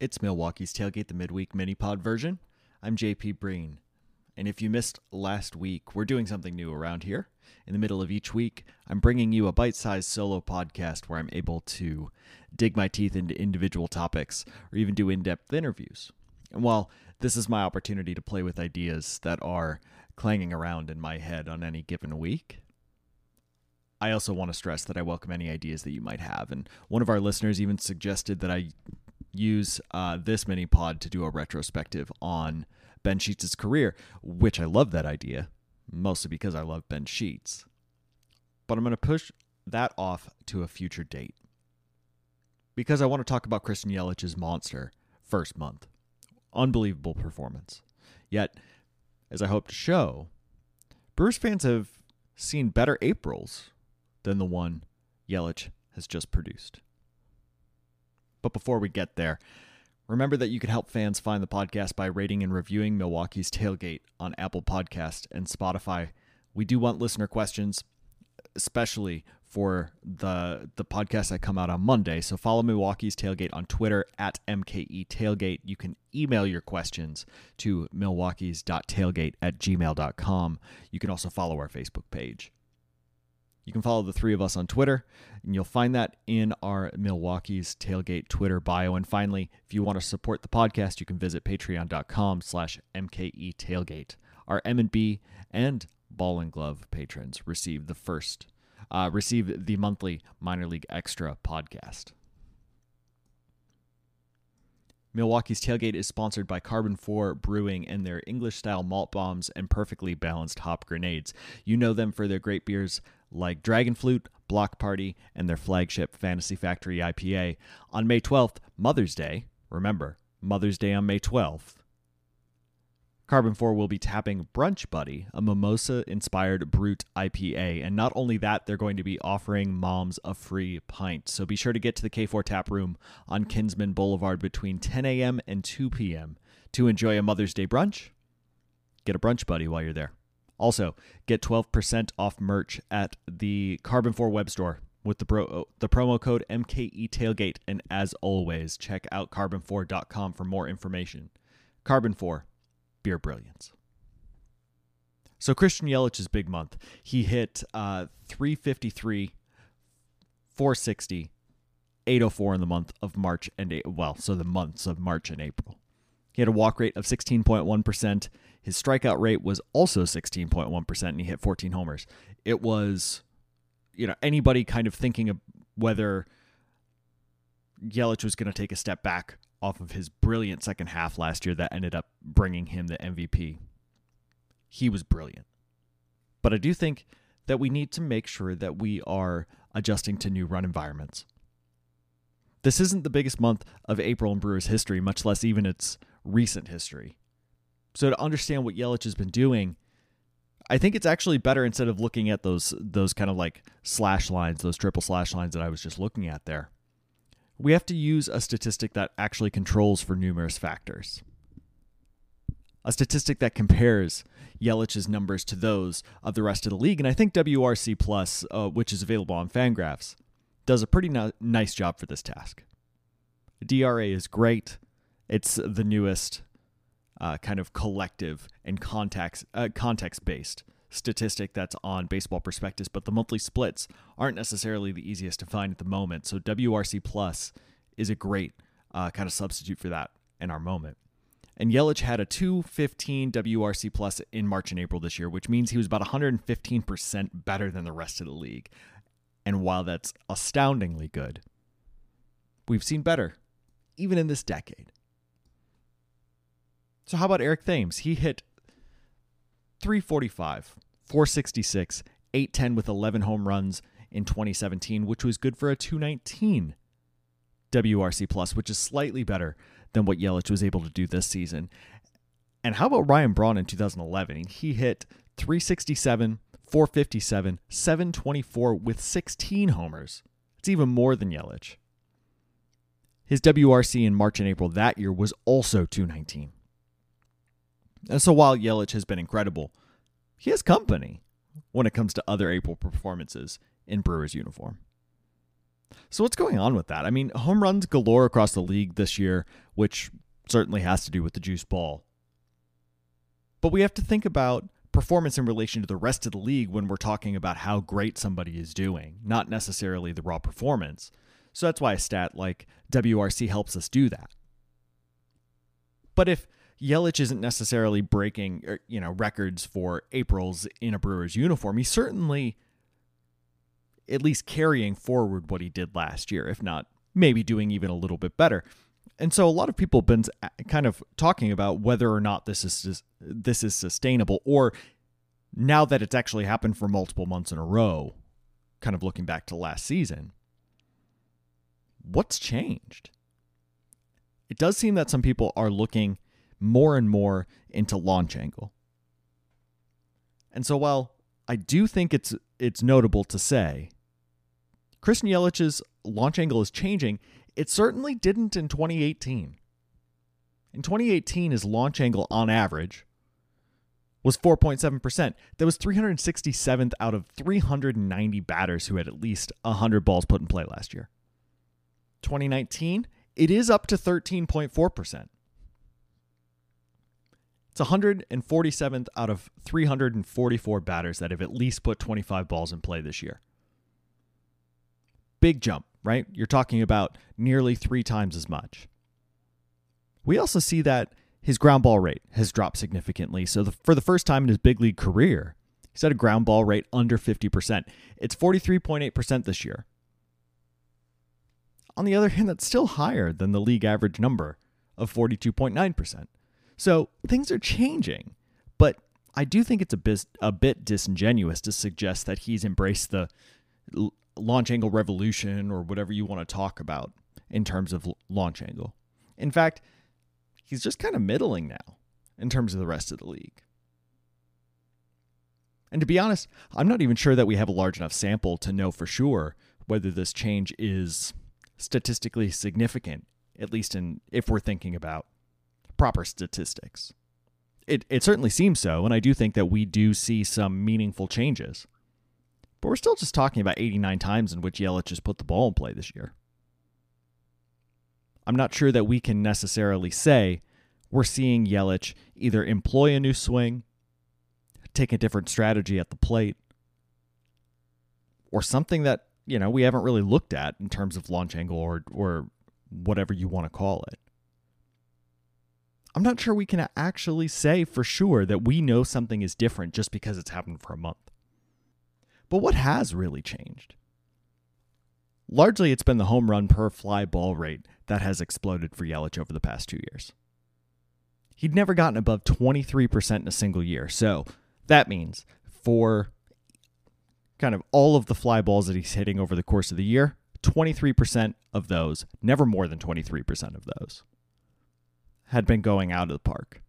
It's Milwaukee's Tailgate, the midweek mini pod version. I'm JP Breen. And if you missed last week, we're doing something new around here. In the middle of each week, I'm bringing you a bite sized solo podcast where I'm able to dig my teeth into individual topics or even do in depth interviews. And while this is my opportunity to play with ideas that are clanging around in my head on any given week, I also want to stress that I welcome any ideas that you might have. And one of our listeners even suggested that I use uh, this mini pod to do a retrospective on Ben Sheets' career, which I love that idea, mostly because I love Ben Sheets. But I'm going to push that off to a future date because I want to talk about Christian Yelich's monster first month. Unbelievable performance. Yet, as I hope to show, Brewers fans have seen better Aprils than the one Yelich has just produced. But before we get there, remember that you can help fans find the podcast by rating and reviewing Milwaukee's Tailgate on Apple Podcast and Spotify. We do want listener questions, especially for the the podcast that come out on Monday. So follow Milwaukee's Tailgate on Twitter at MKE Tailgate. You can email your questions to milwaukee's.tailgate at gmail.com. You can also follow our Facebook page. You can follow the three of us on Twitter, and you'll find that in our Milwaukee's Tailgate Twitter bio. And finally, if you want to support the podcast, you can visit patreon.com slash MKE Tailgate. Our M&B and Ball and Glove patrons receive the first, uh, receive the monthly Minor League Extra podcast. Milwaukee's Tailgate is sponsored by Carbon 4 Brewing and their English style malt bombs and perfectly balanced hop grenades. You know them for their great beers like Dragon Flute, Block Party, and their flagship Fantasy Factory IPA. On May 12th, Mother's Day, remember, Mother's Day on May 12th, Carbon 4 will be tapping Brunch Buddy, a mimosa inspired brut IPA. And not only that, they're going to be offering moms a free pint. So be sure to get to the K4 Tap Room on Kinsman Boulevard between 10 a.m. and 2 p.m. to enjoy a Mother's Day brunch. Get a Brunch Buddy while you're there. Also, get 12% off merch at the Carbon 4 web store with the, bro- the promo code MKE Tailgate. And as always, check out carbon4.com for more information. Carbon 4 beer brilliance. So Christian Yelich's big month. He hit uh, 353, 460, 804 in the month of March and well, so the months of March and April. He had a walk rate of 16.1%. His strikeout rate was also 16.1%, and he hit 14 homers. It was, you know, anybody kind of thinking of whether Yelich was going to take a step back off of his brilliant second half last year that ended up bringing him the MVP. He was brilliant. But I do think that we need to make sure that we are adjusting to new run environments. This isn't the biggest month of April in Brewers history, much less even its recent history. So to understand what Yelich has been doing, I think it's actually better instead of looking at those those kind of like slash lines, those triple slash lines that I was just looking at there we have to use a statistic that actually controls for numerous factors. A statistic that compares Yelich's numbers to those of the rest of the league. And I think WRC Plus, uh, which is available on Fangraphs, does a pretty no- nice job for this task. DRA is great. It's the newest uh, kind of collective and context uh, context based statistic that's on Baseball Prospectus, but the monthly splits aren't necessarily the easiest to find at the moment. So WRC Plus is a great uh, kind of substitute for that in our moment. And Yelich had a 215 WRC Plus in March and April this year, which means he was about 115% better than the rest of the league. And while that's astoundingly good, we've seen better, even in this decade. So, how about Eric Thames? He hit 345, 466, 810 with 11 home runs in 2017, which was good for a 219 WRC plus, which is slightly better than what Yelich was able to do this season. And how about Ryan Braun in 2011? He hit 367, 457, 724 with 16 homers. It's even more than Yelich. His WRC in March and April that year was also 219. And so while Yelich has been incredible, he has company when it comes to other April performances in Brewers uniform. So what's going on with that? I mean, home runs galore across the league this year, which certainly has to do with the juice ball. But we have to think about performance in relation to the rest of the league when we're talking about how great somebody is doing, not necessarily the raw performance. So that's why a stat like WRC helps us do that. But if Yelich isn't necessarily breaking, er, you know, records for Aprils in a Brewers uniform, he's certainly at least carrying forward what he did last year, if not maybe doing even a little bit better. And so a lot of people have been kind of talking about whether or not this is this is sustainable or now that it's actually happened for multiple months in a row, kind of looking back to last season. What's changed? It does seem that some people are looking more and more into launch angle. And so while I do think it's it's notable to say Christian Yelich's launch angle is changing, it certainly didn't in 2018. In 2018, his launch angle on average was 4.7%. That was 367th out of 390 batters who had at least 100 balls put in play last year. 2019, it is up to 13.4%. It's 147th out of 344 batters that have at least put 25 balls in play this year. Big jump, right? You're talking about nearly three times as much. We also see that his ground ball rate has dropped significantly. So, the, for the first time in his big league career, he's at a ground ball rate under 50%. It's 43.8% this year. On the other hand, that's still higher than the league average number of 42.9%. So, things are changing, but I do think it's a, bit a bit disingenuous to suggest that he's embraced the launch angle revolution or whatever you want to talk about in terms of launch angle. In fact, he's just kind of middling now in terms of the rest of the league. And to be honest, I'm not even sure that we have a large enough sample to know for sure whether this change is statistically significant, at least in if we're thinking about proper statistics. It it certainly seems so, and I do think that we do see some meaningful changes. But we're still just talking about 89 times in which Yelich has put the ball in play this year. I'm not sure that we can necessarily say we're seeing Yelich either employ a new swing, take a different strategy at the plate, or something that, you know, we haven't really looked at in terms of launch angle or or whatever you want to call it. I'm not sure we can actually say for sure that we know something is different just because it's happened for a month. But what has really changed? Largely, it's been the home run per fly ball rate that has exploded for Yelich over the past two years. He'd never gotten above 23% in a single year. So that means for kind of all of the fly balls that he's hitting over the course of the year, 23% of those, never more than 23% of those, had been going out of the park.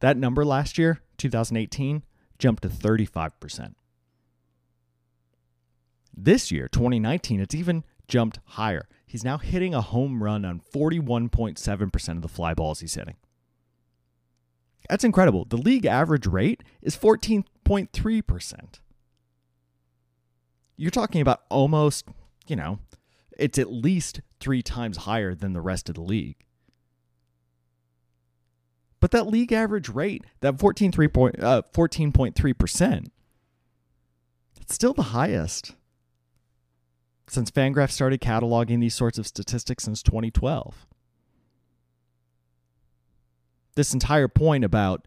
That number last year, 2018, jumped to 35%. This year, 2019, it's even jumped higher. He's now hitting a home run on 41.7% of the fly balls he's hitting. That's incredible. The league average rate is 14.3%. You're talking about almost, you know, it's at least three times higher than the rest of the league. But that league average rate, that 14.3%, uh, 14.3%, it's still the highest since Fangraph started cataloging these sorts of statistics since 2012. This entire point about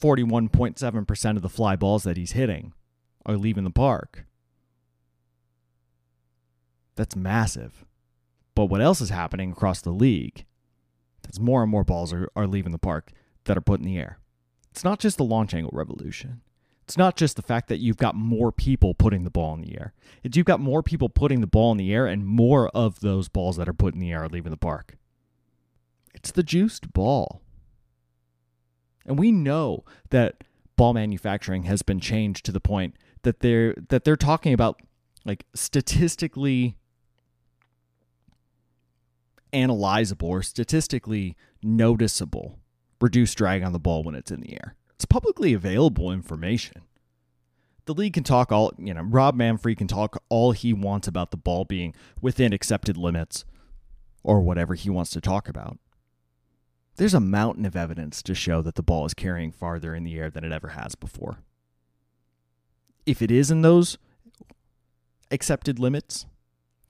41.7% of the fly balls that he's hitting are leaving the park. That's massive. But what else is happening across the league? As more and more balls are, are leaving the park that are put in the air. It's not just the launch angle revolution. It's not just the fact that you've got more people putting the ball in the air. It's you've got more people putting the ball in the air and more of those balls that are put in the air are leaving the park. It's the juiced ball. And we know that ball manufacturing has been changed to the point that they're that they're talking about like statistically analyzable or statistically noticeable reduced drag on the ball when it's in the air. It's publicly available information. the league can talk all, you know, Rob Manfred can talk all he wants about the ball being within accepted limits or whatever he wants to talk about. There's a mountain of evidence to show that the ball is carrying farther in the air than it ever has before. If it is in those accepted limits,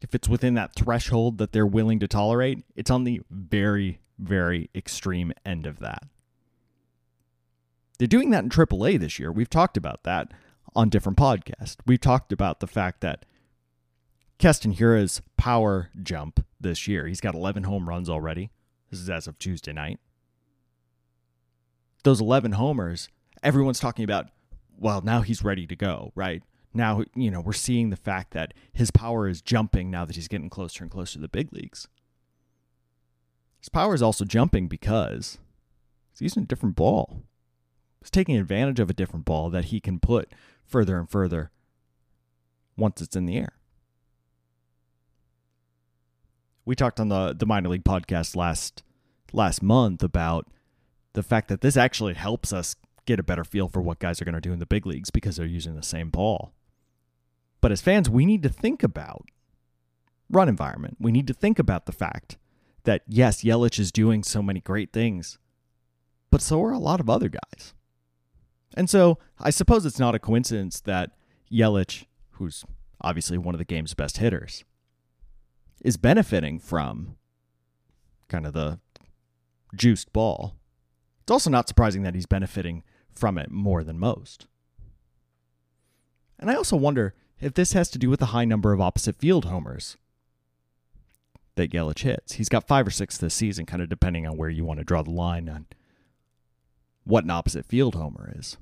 if it's within that threshold that they're willing to tolerate, it's on the very, very extreme end of that. They're doing that in AAA this year. We've talked about that on different podcasts. We've talked about the fact that Keston Hiura's power jump this year, he's got 11 home runs already. This is as of Tuesday night. Those 11 homers, everyone's talking about, well, now he's ready to go, right? Now, you know, we're seeing the fact that his power is jumping now that he's getting closer and closer to the big leagues. His power is also jumping because he's using a different ball. He's taking advantage of a different ball that he can put further and further once it's in the air. We talked on the the minor league podcast last last month about the fact that this actually helps us get a better feel for what guys are going to do in the big leagues because they're using the same ball. But as fans, we need to think about run environment. We need to think about the fact that yes, Yelich is doing so many great things, but so are a lot of other guys. And so I suppose it's not a coincidence that Yelich, who's obviously one of the game's best hitters, is benefiting from kind of the juiced ball. It's also not surprising that he's benefiting from it more than most. And I also wonder if this has to do with the high number of opposite field homers that Yelich hits. He's got five or six this season, kind of depending on where you want to draw the line on what an opposite field homer is.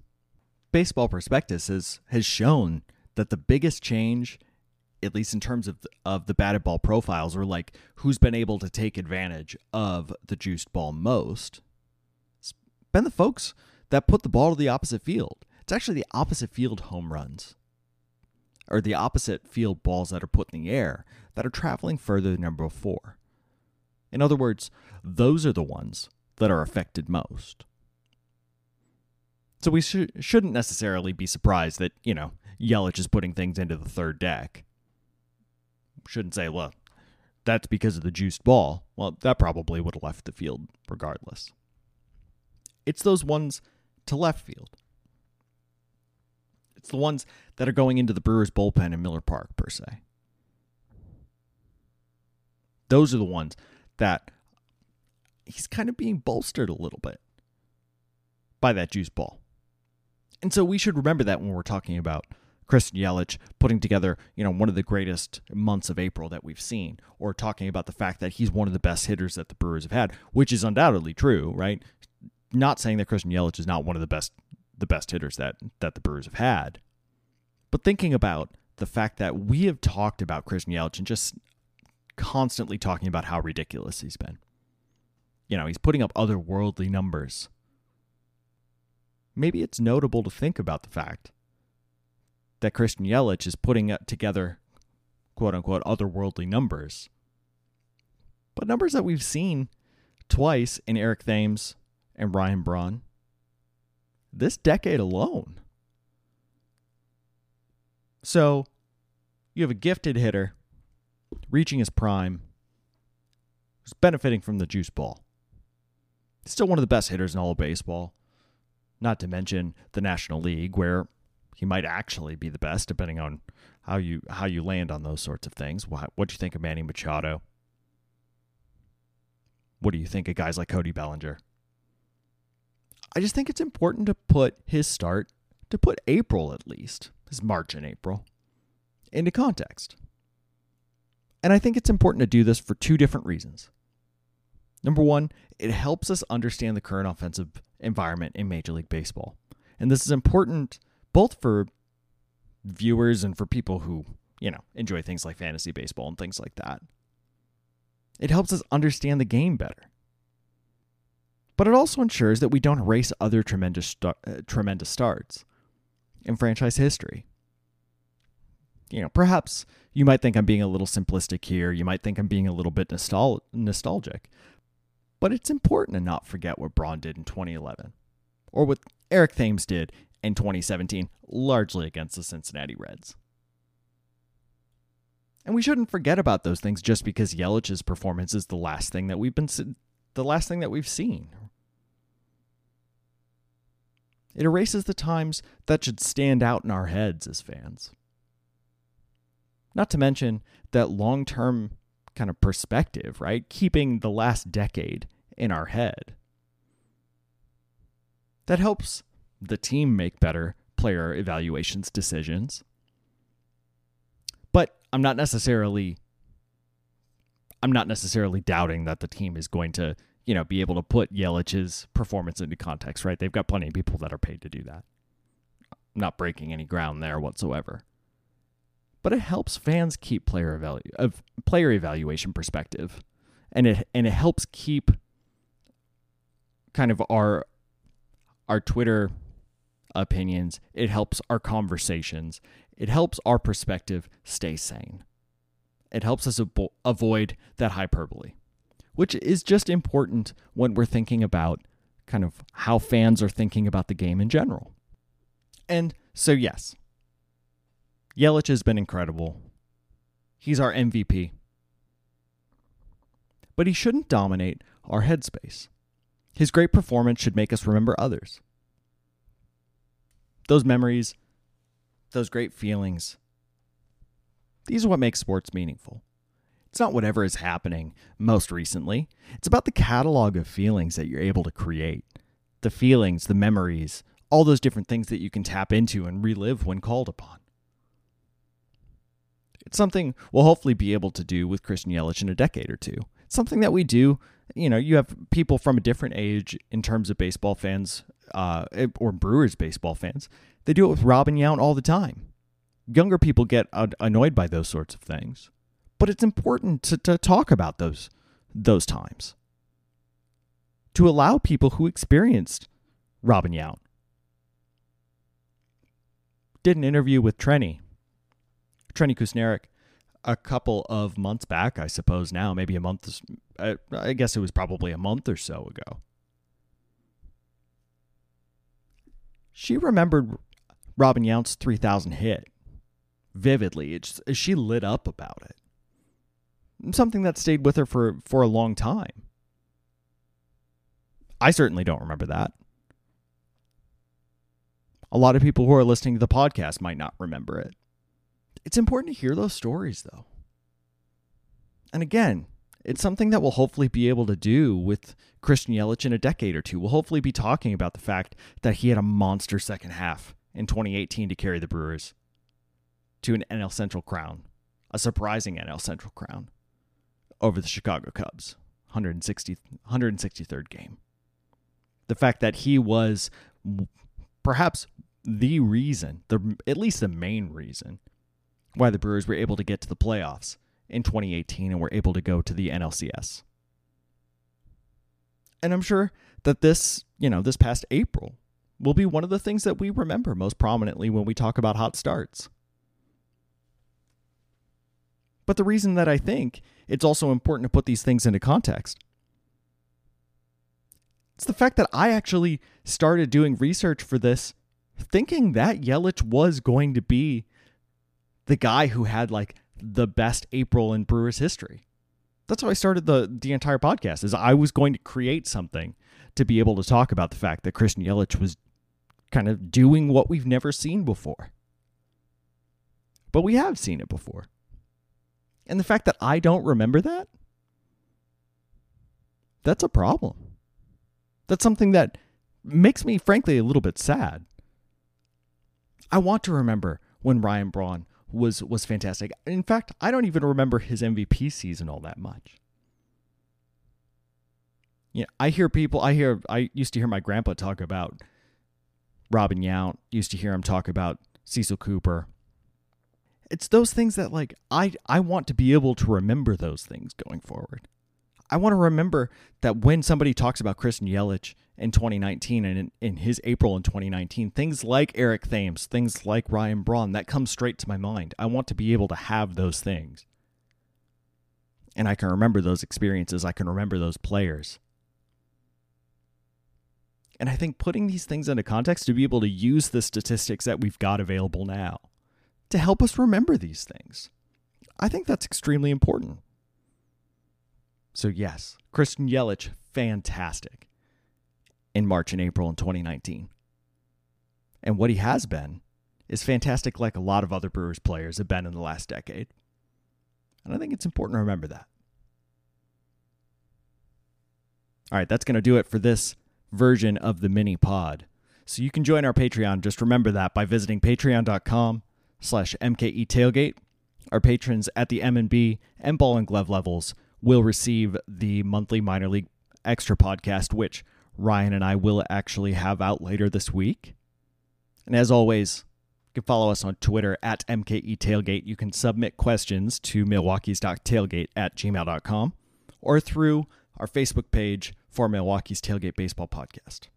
Baseball Prospectus has, has shown that the biggest change, at least in terms of the, of the batted ball profiles, or like who's been able to take advantage of the juiced ball most, it's been the folks that put the ball to the opposite field. It's actually the opposite field home runs, or the opposite field balls that are put in the air that are traveling further than number four. In other words, those are the ones that are affected most. So we sh- shouldn't necessarily be surprised that, you know, Yelich is putting things into the third deck. Shouldn't say, well, that's because of the juiced ball. Well, that probably would have left the field regardless. It's those ones to left field. It's the ones that are going into the Brewers bullpen in Miller Park, per se. Those are the ones that he's kind of being bolstered a little bit by that juice ball. And so we should remember that when we're talking about Christian Yelich putting together, you know, one of the greatest months of April that we've seen, or talking about the fact that he's one of the best hitters that the Brewers have had, which is undoubtedly true, right? Not saying that Christian Yelich is not one of the best the best hitters that that the Brewers have had, but thinking about the fact that we have talked about Christian Yelich and just constantly talking about how ridiculous he's been. You know, he's putting up otherworldly numbers maybe it's notable to think about the fact that Christian Yelich is putting together quote unquote otherworldly numbers. But numbers that we've seen twice in Eric Thames and Ryan Braun this decade alone. So you have a gifted hitter reaching his prime who's benefiting from the juice ball. Still one of the best hitters in all of baseball not to mention the National League, where he might actually be the best, depending on how you how you land on those sorts of things. What what do you think of Manny Machado? What do you think of guys like Cody Bellinger? I just think it's important to put his start, to put April at least, his March and April, into context. And I think it's important to do this for two different reasons. Number one, it helps us understand the current offensive environment in Major League Baseball. And this is important both for viewers and for people who, you know, enjoy things like fantasy baseball and things like that. It helps us understand the game better. But it also ensures that we don't erase other tremendous star- uh, tremendous starts in franchise history. You know, perhaps you might think I'm being a little simplistic here. You might think I'm being a little bit nostal- nostalgic. But it's important to not forget what Braun did in 2011. or what Eric Thames did in 2017, largely against the Cincinnati Reds. And we shouldn't forget about those things just because Yelich's performance is the last thing that we've been the last thing that we've seen. It erases the times that should stand out in our heads as fans. Not to mention that long term kind of perspective, right? Keeping the last decade in our head. That helps the team make better player evaluations decisions. But I'm not necessarily I'm not necessarily doubting that the team is going to, you know, be able to put Yelich's performance into context, right? They've got plenty of people that are paid to do that. I'm not breaking any ground there whatsoever but it helps fans keep player evalu- of player evaluation perspective, and it and it helps keep kind of our our Twitter opinions. It helps our conversations. It helps our perspective stay sane. It helps us avo- avoid that hyperbole, which is just important when we're thinking about kind of how fans are thinking about the game in general. And so, yes, Yelich has been incredible. He's our MVP. But he shouldn't dominate our headspace. His great performance should make us remember others. Those memories, those great feelings, these are what make sports meaningful. It's not whatever is happening most recently. It's about the catalog of feelings that you're able to create. The feelings, the memories, all those different things that you can tap into and relive when called upon. It's something we'll hopefully be able to do with Christian Yelich in a decade or two. It's something that we do. You know, you have people from a different age in terms of baseball fans uh, or Brewers baseball fans. They do it with Robin Yount all the time. Younger people get annoyed by those sorts of things, but it's important to, to talk about those those times to allow people who experienced Robin Yount. Did an interview with Trenni Trenni Kusnierek a couple of months back, I suppose now, maybe a month, I guess it was probably a month or so ago. She remembered Robin Yount's 3000 hit vividly. It's, she lit up about it. Something that stayed with her for, for a long time. I certainly don't remember that. A lot of people who are listening to the podcast might not remember it. It's important to hear those stories, though. And again, it's something that we'll hopefully be able to do with Christian Yelich in a decade or two. We'll hopefully be talking about the fact that he had a monster second half in 2018 to carry the Brewers to an NL Central crown, a surprising NL Central crown over the Chicago Cubs, 160, 163rd game. The fact that he was perhaps the reason, the at least the main reason why the Brewers were able to get to the playoffs in 2018 and were able to go to the NLCS. And I'm sure that this, you know, this past April will be one of the things that we remember most prominently when we talk about hot starts. But the reason that I think it's also important to put these things into context it's the fact that I actually started doing research for this thinking that Yelich was going to be the guy who had like the best April in Brewers history. That's how I started the the entire podcast. Is I was going to create something to be able to talk about the fact that Christian Yelich was kind of doing what we've never seen before. But we have seen it before. And the fact that I don't remember that, that's a problem. That's something that makes me, frankly, a little bit sad. I want to remember when Ryan Braun was was fantastic. In fact, I don't even remember his MVP season all that much. Yeah, I hear people. I hear. I used to hear my grandpa talk about Robin Yount. Used to hear him talk about Cecil Cooper. It's those things that like I I want to be able to remember those things going forward. I want to remember that when somebody talks about Christian Yelich in 2019 and in, in, his April in 2019, things like Eric Thames, things like Ryan Braun, that comes straight to my mind. I want to be able to have those things. And I can remember those experiences. I can remember those players. And I think putting these things into context to be able to use the statistics that we've got available now to help us remember these things, I think that's extremely important. So, yes, Christian Yelich, fantastic in March and April in 2019. And what he has been is fantastic, like a lot of other Brewers players have been in the last decade. And I think it's important to remember that. All right, that's going to do it for this version of the mini pod. So you can join our Patreon. Just remember that by visiting patreon.com slash MKE tailgate. Our patrons at the M&B and ball and glove levels will receive the monthly minor league extra podcast, which Ryan and I will actually have out later this week. And as always, you can follow us on Twitter at MKE Tailgate. You can submit questions to Milwaukee's.tailgate at gmail.com or through our Facebook page for Milwaukee's Tailgate Baseball Podcast.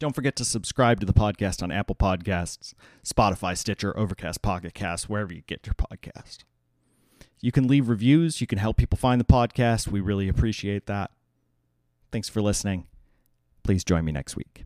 Don't forget to subscribe to the podcast on Apple Podcasts, Spotify, Stitcher, Overcast, Pocket Cast, wherever you get your podcast. You can leave reviews. You can help people find the podcast. We really appreciate that. Thanks for listening. Please join me next week.